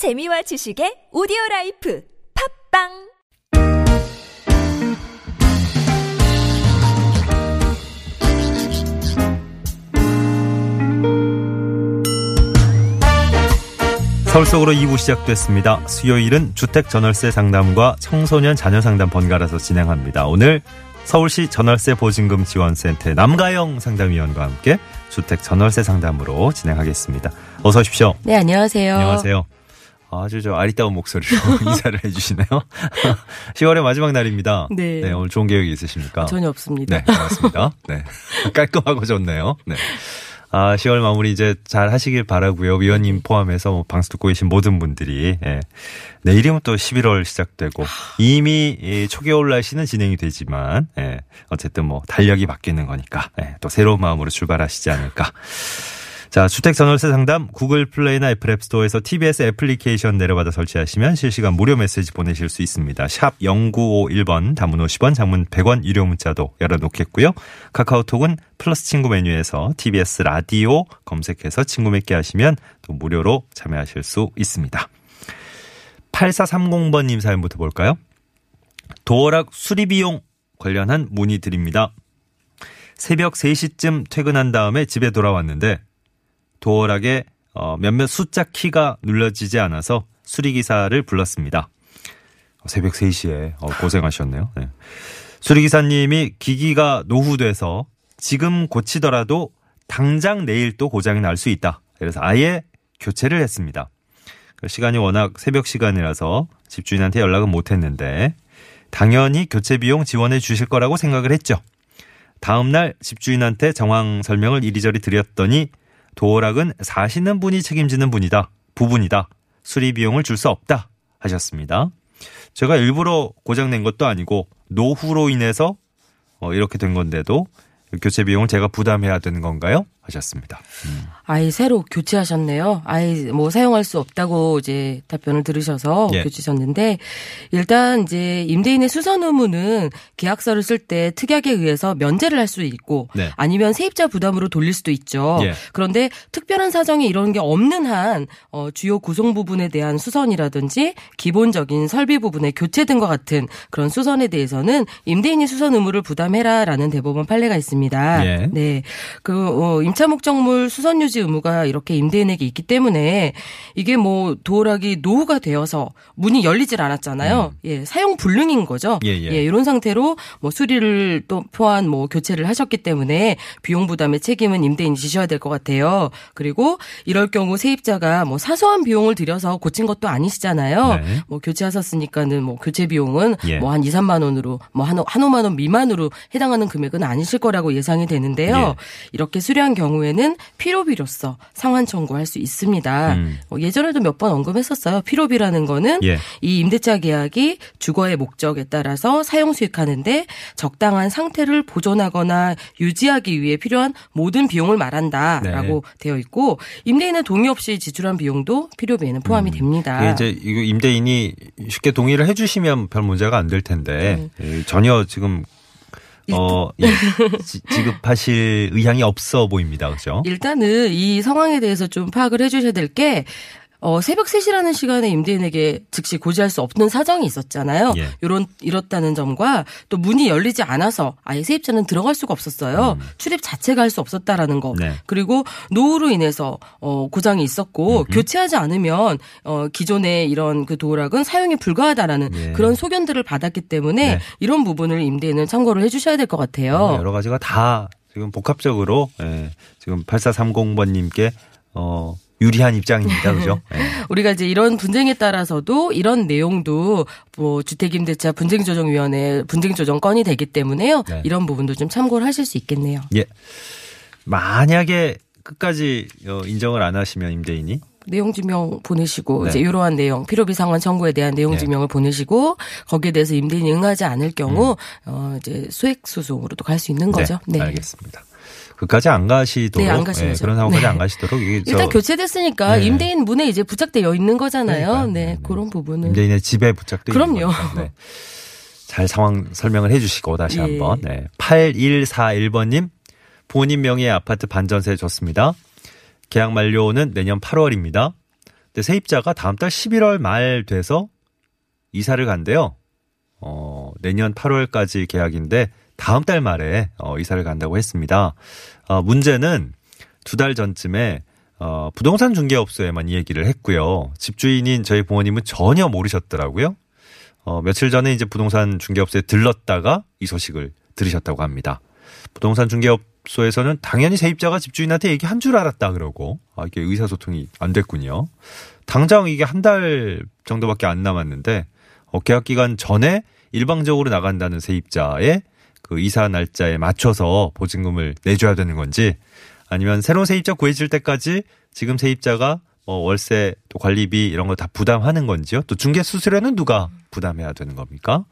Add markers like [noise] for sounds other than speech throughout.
재미와 지식의 오디오 life 팟빵 서울 속으로 2부 시작됐습니다. 수요일은 주택 전월세 상담과 청소년 자녀 상담 번갈아서 진행합니다. 오늘 서울시 전월세 보증금 지원센터 남가영 상담위원과 함께 주택 전월세 상담으로 진행하겠습니다. 어서 오십시오. 네, 안녕하세요. 안녕하세요. 아주 저 아리따운 목소리로 [laughs] 인사를 해주시네요. [laughs] 10월의 마지막 날입니다. 네. 오늘 좋은 계획이 있으십니까? 전혀 없습니다. 네, 고맙습니다. 네. [laughs] 깔끔하고 좋네요. 네. 아, 10월 마무리 이제 잘 하시길 바라고요. 위원님 포함해서 뭐 방송 듣고 계신 모든 분들이 예. 내일이면 또 11월 시작되고 이미 이 초겨울 날씨는 진행이 되지만 예. 어쨌든 뭐 달력이 바뀌는 거니까 예. 또 새로운 마음으로 출발하시지 않을까. 자, 주택 전월세 상담 구글 플레이나 애플 앱스토어에서 TBS 애플리케이션 내려받아 설치하시면 실시간 무료 메시지 보내실 수 있습니다. 샵 0951번 단문 50원 장문 100원 유료 문자도 열어놓겠고요. 카카오톡은 플러스 친구 메뉴에서 TBS 라디오 검색해서 친구 맺게 하시면 또 무료로 참여하실 수 있습니다. 8430번님 사연부터 볼까요? 도어락 수리비용 관련한 문의 드립니다. 새벽 3시쯤 퇴근한 다음에 집에 돌아왔는데 도어락에 어, 몇몇 숫자 키가 눌러지지 않아서 수리기사를 불렀습니다. 새벽 3시에 어, 고생하셨네요. 네. 수리기사님이 기기가 노후돼서 지금 고치더라도 당장 내일 또 고장이 날 수 있다. 그래서 아예 교체를 했습니다. 그 시간이 워낙 새벽 시간이라서 집주인한테 연락은 못 했는데 당연히 교체 비용 지원해 주실 거라고 생각을 했죠. 다음날 집주인한테 정황 설명을 이리저리 드렸더니 도어락은 사시는 분이 책임지는 분이다. 부분이다. 수리 비용을 줄 수 없다. 하셨습니다. 제가 일부러 고장낸 것도 아니고 노후로 인해서 어, 이렇게 된 건데도 교체 비용을 제가 부담해야 되는 건가요? 하셨습니다. 음. 아예 새로 교체하셨네요. 아예 뭐 사용할 수 없다고 이제 답변을 들으셔서 예. 교체하셨는데 일단 이제 임대인의 수선 의무는 계약서를 쓸 때 특약에 의해서 면제를 할 수 있고 네. 아니면 세입자 부담으로 돌릴 수도 있죠. 예. 그런데 특별한 사정이 이런 게 없는 한 어, 주요 구성 부분에 대한 수선이라든지 기본적인 설비 부분의 교체 등과 같은 그런 수선에 대해서는 임대인이 수선 의무를 부담해라라는 대법원 판례가 있습니다. 예. 네. 그 어, 임차 목적물 수선 유지 의무가 이렇게 임대인에게 있기 때문에 이게 뭐 도어락이 노후가 되어서 문이 열리질 않았잖아요. 예, 사용 불능인 거죠. 음. 예, 예. 이런 상태로 뭐 수리를 또 포함 뭐 교체를 하셨기 때문에 비용 부담의 책임은 임대인이 지셔야 될 것 같아요. 그리고 이럴 경우 세입자가 뭐 사소한 비용을 들여서 고친 것도 아니시잖아요. 네. 뭐 교체하셨으니까는 뭐 교체 비용은 예. 뭐한 2, 3만 원으로 뭐 한, 한 5만 원 미만으로 해당하는 금액은 아니실 거라고 예상이 되는데요. 예. 이렇게 수리한 경우에는 필요비로서 상환 청구할 수 있습니다. 음. 어, 예전에도 몇 번 언급했었어요. 필요비라는 거는 예. 이 임대차 계약이 주거의 목적에 따라서 사용 수익하는데 적당한 상태를 보존하거나 유지하기 위해 필요한 모든 비용을 말한다라고 네. 되어 있고 임대인의 동의 없이 지출한 비용도 필요비에는 포함이 됩니다. 음. 이게 이제 임대인이 쉽게 동의를 해주시면 별 문제가 안 될 텐데 예, 전혀 지금 어 예, 지- 지급하실 의향이 없어 보입니다, 그렇죠? 일단은 이 상황에 대해서 좀 파악을 해주셔야 될 게 어, 새벽 3시라는 시간에 임대인에게 즉시 고지할 수 없는 사정이 있었잖아요. 예. 요런, 이렇다는 점과 또 문이 열리지 않아서 아예 세입자는 들어갈 수가 없었어요. 출입 자체가 할 수 없었다라는 거. 음. 네. 그리고 노후로 인해서 어, 고장이 있었고 교체하지 않으면 어, 기존의 이런 그 도락은 사용이 불가하다라는 예. 그런 소견들을 받았기 때문에 네. 이런 부분을 임대인은 참고를 해주셔야 될 것 같아요. 여러 가지가 다 지금 복합적으로 예, 지금 8430번님께 어 유리한 입장입니다, 그죠? 예. 우리가 이제 이런 분쟁에 따라서도 이런 내용도 뭐 주택임대차 분쟁조정위원회 분쟁조정 건이 되기 때문에요. 네. 이런 부분도 좀 참고를 하실 수 있겠네요. 예. 만약에 끝까지 어, 인정을 안 하시면 임대인이 내용 증명 보내시고 네. 이제 이러한 내용 필요비 상환 청구에 대한 내용 네. 증명을 보내시고 거기에 대해서 임대인이 응하지 않을 경우 음. 어 이제 소액 소송으로도 갈 수 있는 거죠. 네, 알겠습니다. 그까지 안 가시도록 네, 안. 예, 그런 상황까지 네. 안 가시도록 이게 일단 저 교체됐으니까 네. 임대인 문에 이제 부착되어 있는 거잖아요. 그러니까요. 네, 네, 네. 그런 부분은 임대인의 집에 부착돼 그럼요. 네. 잘 상황 설명을 해주시고 다시 예. 한번 네. 8141번님 본인 명의의 아파트 반전세 줬습니다. 계약 만료는 내년 8월입니다. 근데 세입자가 다음 달 11월 말 돼서 이사를 간대요. 어, 내년 8월까지 계약인데 다음 달 말에 어, 이사를 간다고 했습니다. 어, 문제는 두 달 전쯤에 어, 부동산 중개업소에만 이 얘기를 했고요. 집주인인 저희 부모님은 전혀 모르셨더라고요. 어, 며칠 전에 이제 부동산 중개업소에 들렀다가 이 소식을 들으셨다고 합니다. 부동산 중개업소에서는 당연히 세입자가 집주인한테 얘기한 줄 알았다 그러고 아, 이게 의사소통이 안 됐군요. 당장 이게 한 달 정도밖에 안 남았는데 어, 계약 기간 전에 일방적으로 나간다는 세입자의 그 이사 날짜에 맞춰서 보증금을 내줘야 되는 건지 아니면 새로운 세입자 구해질 때까지 지금 세입자가 뭐 월세 또 관리비 이런 거 다 부담하는 건지요? 또 중개 수수료는 누가 부담해야 되는 겁니까?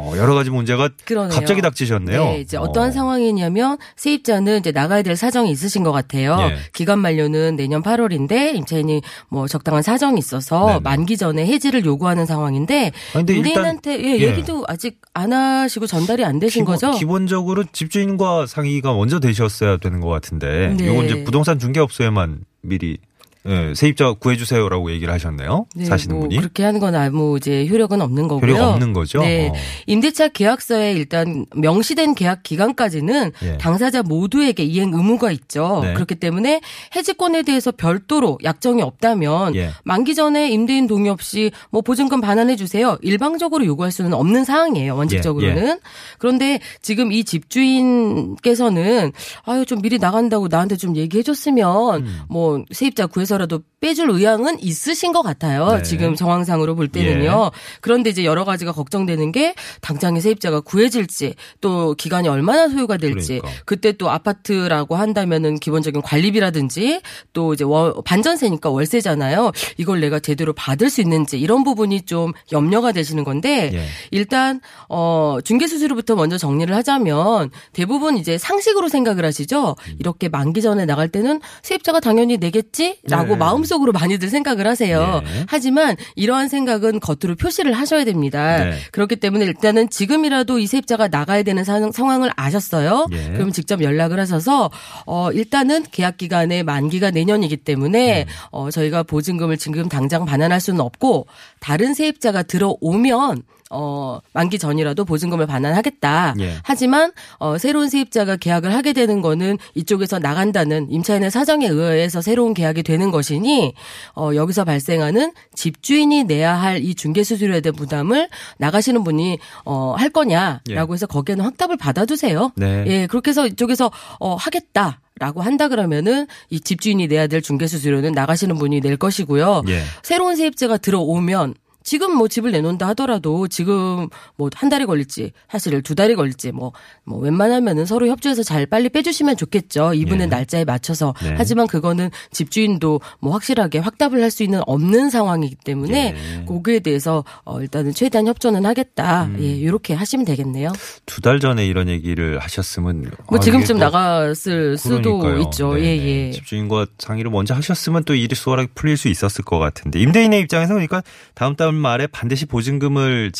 어, 여러 가지 문제가 그러네요. 갑자기 닥치셨네요. 네, 이제 어 떠한 어. 상황이냐면 세입자는 이제 나가야 될 사정이 있으신 것 같아요. 예. 기간 만료는 내년 8월인데 임차인이 뭐 적당한 사정이 있어서 네네. 만기 전에 해지를 요구하는 상황인데 임대인한테 예, 예. 얘기도 아직 안 하시고 전달이 안 되신 기본, 거죠? 기본적으로 집주인과 상의가 먼저 되셨어야 되는 것 같은데 네. 이건 이제 부동산 중개업소에만 미리 예, 세입자 구해주세요라고 얘기를 하셨네요. 네, 사시는 뭐 분이 그렇게 하는 건 아무 이제 효력은 없는 거고요. 효력 없는 거죠. 네. 어. 임대차 계약서에 일단 명시된 계약 기간까지는 예. 당사자 모두에게 이행 의무가 있죠. 네. 그렇기 때문에 해지권에 대해서 별도로 약정이 없다면 예. 만기 전에 임대인 동의 없이 뭐 보증금 반환해 주세요. 일방적으로 요구할 수는 없는 사항이에요. 원칙적으로는. 예, 그런데 지금 이 집주인께서는 아유 좀 미리 나간다고 나한테 좀 얘기해 줬으면 음. 뭐 세입자 구해서 라도 빼줄 의향은 있으신 것 같아요. 네. 지금 정황상으로 볼 때는요. 그런데 이제 여러 가지가 걱정되는 게 당장에 세입자가 구해질지 또 기간이 얼마나 소요가 될지 그러니까. 그때또 아파트라고 한다면은 기본적인 관리비라든지 또 이제 월- 반전세니까 월세잖아요. 이걸 내가 제대로 받을 수 있는지 이런 부분이 좀 염려가 되시는 건데 예. 일단 어 중개 수수료부터 먼저 정리를 하자면 대부분 이제 상식으로 생각을 하시죠. 이렇게 만기 전에 나갈 때는 세입자가 당연히 내겠지 라고 네. 마음속으로 많이들 생각을 하세요. 네. 하지만 이러한 생각은 겉으로 표시를 하셔야 됩니다. 네. 그렇기 때문에 일단은 지금이라도 이 세입자가 나가야 되는 상- 상황을 아셨어요. 예. 그럼 직접 연락을 하셔서 어 일단은 계약 기간의 만기가 내년이기 때문에 음. 어 저희가 보증금을 지금 당장 반환할 수는 없고 다른 세입자가 들어오면 어 만기 전이라도 보증금을 반환하겠다. 예. 하지만 어 새로운 세입자가 계약을 하게 되는 거는 이쪽에서 나간다는 임차인의 사정에 의해서 새로운 계약이 되는 것이니 어 여기서 발생하는 집주인이 내야 할 이 중개 수수료에 대한 부담을 나가시는 분이 어 할 거냐라고 해서 거기에는 확답을 받아두세요. 네. 예, 그렇게 해서 이쪽에서 어 하겠다. 라고 한다 그러면은 이 집주인이 내야 될 중개 수수료는 나가시는 분이 낼 것이고요. 예. 새로운 세입자가 들어오면 지금 뭐 집을 내놓는다 하더라도 지금 뭐 한 달이 걸릴지 사실 두 달이 걸릴지 뭐, 뭐 웬만하면은 서로 협조해서 잘 빨리 빼주시면 좋겠죠. 이분의 예. 날짜에 맞춰서. 네. 하지만 그거는 집주인도 뭐 확실하게 확답을 할 수 있는 없는 상황이기 때문에 예. 거기에 대해서 어 일단은 최대한 협조는 하겠다. 음. 예, 이렇게 하시면 되겠네요. 두 달 전에 이런 얘기를 하셨으면 뭐 아, 지금쯤 또 나갔을 수도 그러니까요. 있죠. 네네. 예, 예. 집주인과 상의를 먼저 하셨으면 또 일이 수월하게 풀릴 수 있었을 것 같은데 임대인의 입장에서 그러니까 다음 달 말에 반드시 보증금을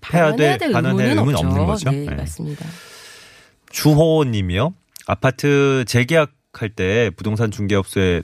반환해야 돼될 반환할 의무는 의무는. 없는 거죠. 네, 네. 맞습니다. 주호님이요. 아파트 재계약할 때 부동산 중개업소에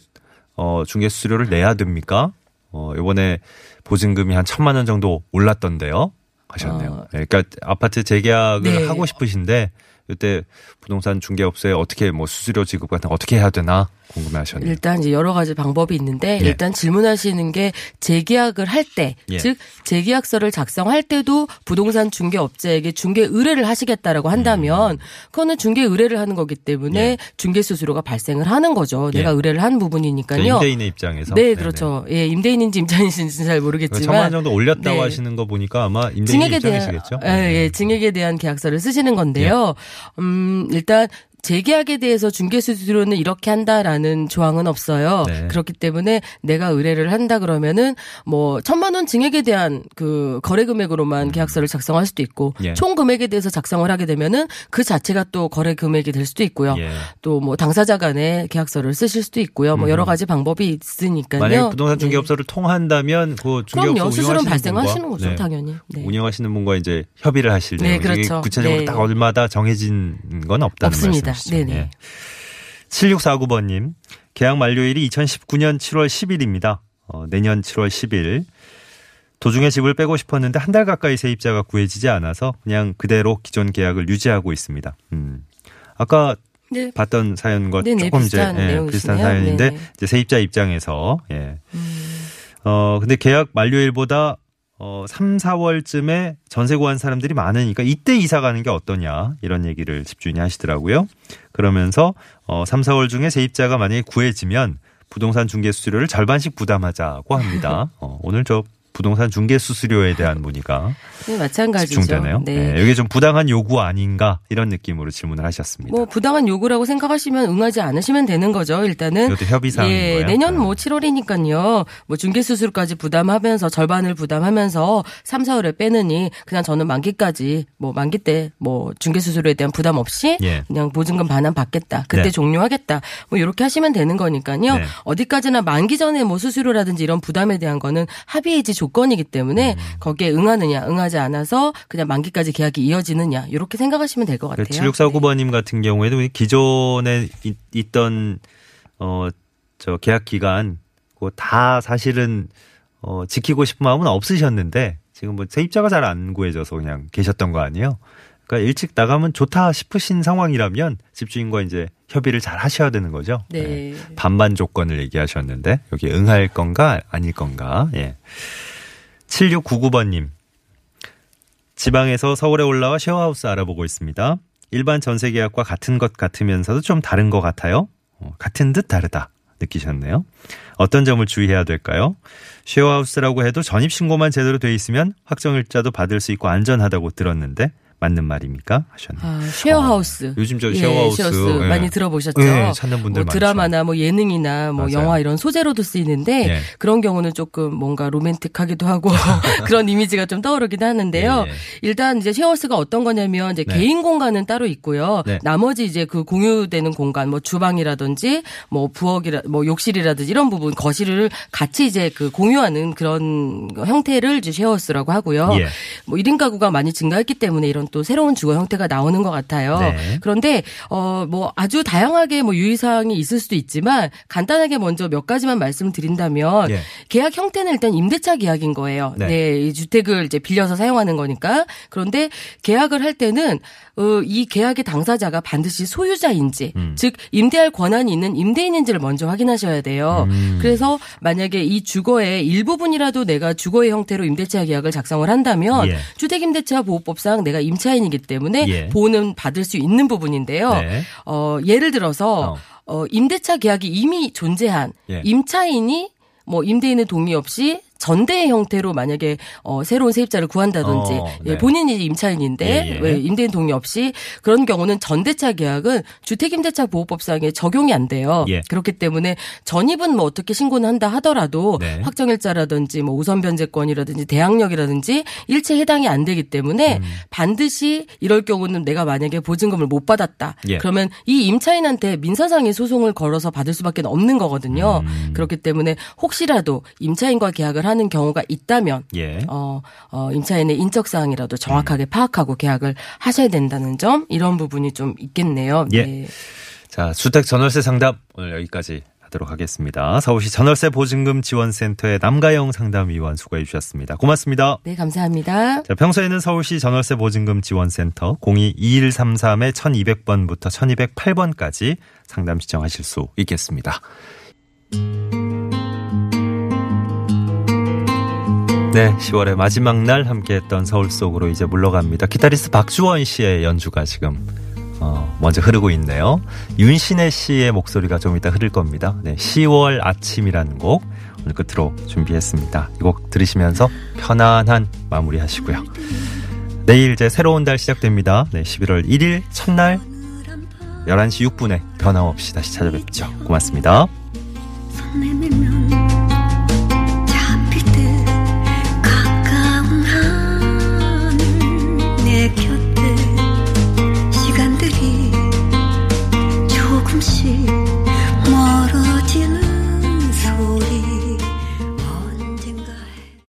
어, 중개 수수료를 내야 됩니까? 어, 이번에 보증금이 한 천만 원 정도 올랐던데요. 하셨네요. 어. 네, 그러니까 아파트 재계약을 네. 하고 싶으신데 이때 부동산 중개업소에 어떻게 뭐 수수료 지급 같은 거 어떻게 해야 되나 궁금해하셨네요. 일단 이제 여러 가지 방법이 있는데 예. 일단 질문하시는 게 재계약을 할 때, 예. 즉 재계약서를 작성할 때도 부동산 중개업자에게 중개 의뢰를 하시겠다라고 한다면 그거는 중개 의뢰를 하는 거기 때문에 음. 예. 중개 수수료가 발생을 하는 거죠. 예. 내가 의뢰를 한 부분이니까요. 임대인의 입장에서 네, 네네. 그렇죠. 예, 임대인인지 임차인인지 잘그 천만 모르겠지만 원 정도 올렸다고 네. 하시는 거 보니까 아마 임대인 증액에 대한 입장이시겠죠. 예, 예, 증액에 대한 계약서를 쓰시는 건데요. 음, 일단 재계약에 대해서 중개 수수료는 이렇게 한다라는 조항은 없어요. 네. 그렇기 때문에 내가 의뢰를 한다 그러면은 뭐 천만 원 증액에 대한 그 거래 금액으로만 계약서를 작성할 수도 있고 음. 예. 총 금액에 대해서 작성을 하게 되면은 그 자체가 또 거래 금액이 될 수도 있고요. 예. 또뭐 당사자 간에 계약서를 쓰실 수도 있고요. 뭐 여러 가지 방법이 있으니까요. 부동산 네. 중개업소를 통한다면 그 중개업소. 수수료는 발생하시는 거죠, 네. 당연히. 네. 운영하시는 분과 이제 협의를 하실 네, 때 그렇죠. 구체적으로 네. 딱 얼마다 정해진 건 없다는 없습니다. 말씀이시죠. 네네. 예. 7649번님 계약 만료일이 2019년 7월 10일입니다. 어, 내년 7월 10일 도중에 집을 빼고 싶었는데 한 달 가까이 세입자가 구해지지 않아서 그냥 그대로 기존 계약을 유지하고 있습니다. 음. 아까 네. 봤던 사연과 네네, 조금 비슷한 이제 예. 비슷한 사연인데 네네. 이제 세입자 입장에서 예. 음. 어 근데 계약 만료일보다 어 3, 4월쯤에 전세 구한 사람들이 많으니까 이때 이사 가는 게 어떠냐 이런 얘기를 집주인이 하시더라고요. 그러면서 어 3, 4월 중에 세입자가 만약에 구해지면 부동산 중개 수수료를 절반씩 부담하자고 합니다. [laughs] 어, 오늘 저 부동산 중개 수수료에 대한 문의가 네, 마찬가지죠. 집중되네요. 네. 네, 이게 좀 부당한 요구 아닌가 이런 느낌으로 질문을 하셨습니다. 뭐 부당한 요구라고 생각하시면 응하지 않으시면 되는 거죠. 일단은 이것도 협의 사항인 예, 거예요. 내년 네. 뭐 7월이니까요. 뭐 중개 수수료까지 부담하면서 절반을 부담하면서 3, 4월에 빼느니 그냥 저는 만기까지 뭐 만기 때 뭐 중개 수수료에 대한 부담 없이 예. 그냥 보증금 반환 받겠다. 그때 네. 종료하겠다. 뭐 이렇게 하시면 되는 거니까요. 네. 어디까지나 만기 전에 뭐 수수료라든지 이런 부담에 대한 거는 합의해지 조건이기 때문에 음. 거기에 응하느냐, 응하지 않아서 그냥 만기까지 계약이 이어지느냐 이렇게 생각하시면 될 것 같아요. 7649번님 같은 경우에도 기존에 있- 있던 어 저 계약 기간 다 사실은 어 지키고 싶은 마음은 없으셨는데 지금 뭐 세입자가 잘 안 구해져서 그냥 계셨던 거 아니에요. 그러니까 일찍 나가면 좋다 싶으신 상황이라면 집주인과 이제 협의를 잘 하셔야 되는 거죠. 네. 반반 조건을 얘기하셨는데 여기 응할 건가 아닐 건가. 예. 7699번님. 지방에서 서울에 올라와 쉐어하우스 알아보고 있습니다. 일반 전세 계약과 같은 것 같으면서도 좀 다른 것 같아요. 어, 같은 듯 다르다 느끼셨네요. 어떤 점을 주의해야 될까요? 쉐어하우스라고 해도 전입신고만 제대로 돼 있으면 확정일자도 받을 수 있고 안전하다고 들었는데 맞는 말입니까? 하셨네요. 아, 쉐어하우스. 요즘 저 예, 쉐어하우스, 쉐어하우스 예. 많이 들어보셨죠? 예, 찾는 분들 뭐 많죠. 드라마나 뭐 예능이나 뭐 맞아요. 영화 이런 소재로도 쓰이는데 예. 그런 경우는 조금 뭔가 로맨틱하기도 하고 [laughs] 그런 이미지가 좀 떠오르기도 하는데요. 예, 예. 일단 이제 쉐어하우스가 어떤 거냐면 이제 네. 개인 공간은 따로 있고요. 네. 나머지 이제 그 공유되는 공간 뭐 주방이라든지 뭐 부엌이라 뭐 욕실이라든지 이런 부분 거실을 같이 이제 그 공유하는 그런 형태를 이제 쉐어하우스라고 하고요. 예. 뭐 1인 가구가 많이 증가했기 때문에 이런 또 새로운 주거 형태가 나오는 것 같아요. 네. 그런데 어 뭐 아주 다양하게 뭐 유의사항이 있을 수도 있지만 간단하게 먼저 몇 가지만 말씀드린다면 예. 계약 형태는 일단 임대차 계약인 거예요. 네. 네. 이 주택을 이제 빌려서 사용하는 거니까. 그런데 계약을 할 때는 어, 이 계약의 당사자가 반드시 소유자인지, 음. 즉 임대할 권한이 있는 임대인인지를 먼저 확인하셔야 돼요. 음. 그래서 만약에 이 주거의 일부분이라도 내가 주거의 형태로 임대차 계약을 작성을 한다면 예. 주택임대차 보호법상 내가 임 차인이기 때문에 예. 보호는 받을 수 있는 부분인데요. 네. 어, 예를 들어서 어. 어, 임대차 계약이 이미 존재한 예. 임차인이 뭐 임대인의 동의 없이 전대의 형태로 만약에 어 새로운 세입자를 구한다든지 어, 네. 예, 본인이 임차인인데 예, 예. 왜 임대인 동의 없이 그런 경우는 전대차 계약은 주택임대차 보호법상에 적용이 안 돼요. 예. 그렇기 때문에 전입은 뭐 어떻게 신고는 한다 하더라도 네. 확정일자라든지 뭐 우선 변제권이라든지 대항력이라든지 일체 해당이 안 되기 때문에 음. 반드시 이럴 경우는 내가 만약에 보증금을 못 받았다. 예. 그러면 이 임차인한테 민사상의 소송을 걸어서 받을 수밖에 없는 거거든요. 음. 그렇기 때문에 혹시라도 임차인과 계약을 하는 경우가 있다면 예. 어, 어, 임차인의 인적 사항이라도 정확하게 파악하고 계약을 하셔야 된다는 점 이런 부분이 좀 있겠네요. 예. 네. 자, 주택 전월세 상담 오늘 여기까지 하도록 하겠습니다. 서울시 전월세 보증금 지원센터의 남가영 상담위원 수고해 주셨습니다. 고맙습니다. 네, 감사합니다. 자, 평소에는 서울시 전월세 보증금 지원센터 02-2133의 1200번부터 1208번까지 상담 시청하실 수 있겠습니다. 네, 10월의 마지막 날 함께했던 서울 속으로 이제 물러갑니다. 기타리스트 박주원 씨의 연주가 지금 어, 먼저 흐르고 있네요. 윤신혜 씨의 목소리가 좀 이따 흐를 겁니다. 네, 10월 아침이라는 곡 오늘 끝으로 준비했습니다. 이 곡 들으시면서 편안한 마무리 하시고요. 내일 이제 새로운 달 시작됩니다. 네, 11월 1일 첫날 11시 6분에 변함없이 다시 찾아뵙죠. 고맙습니다.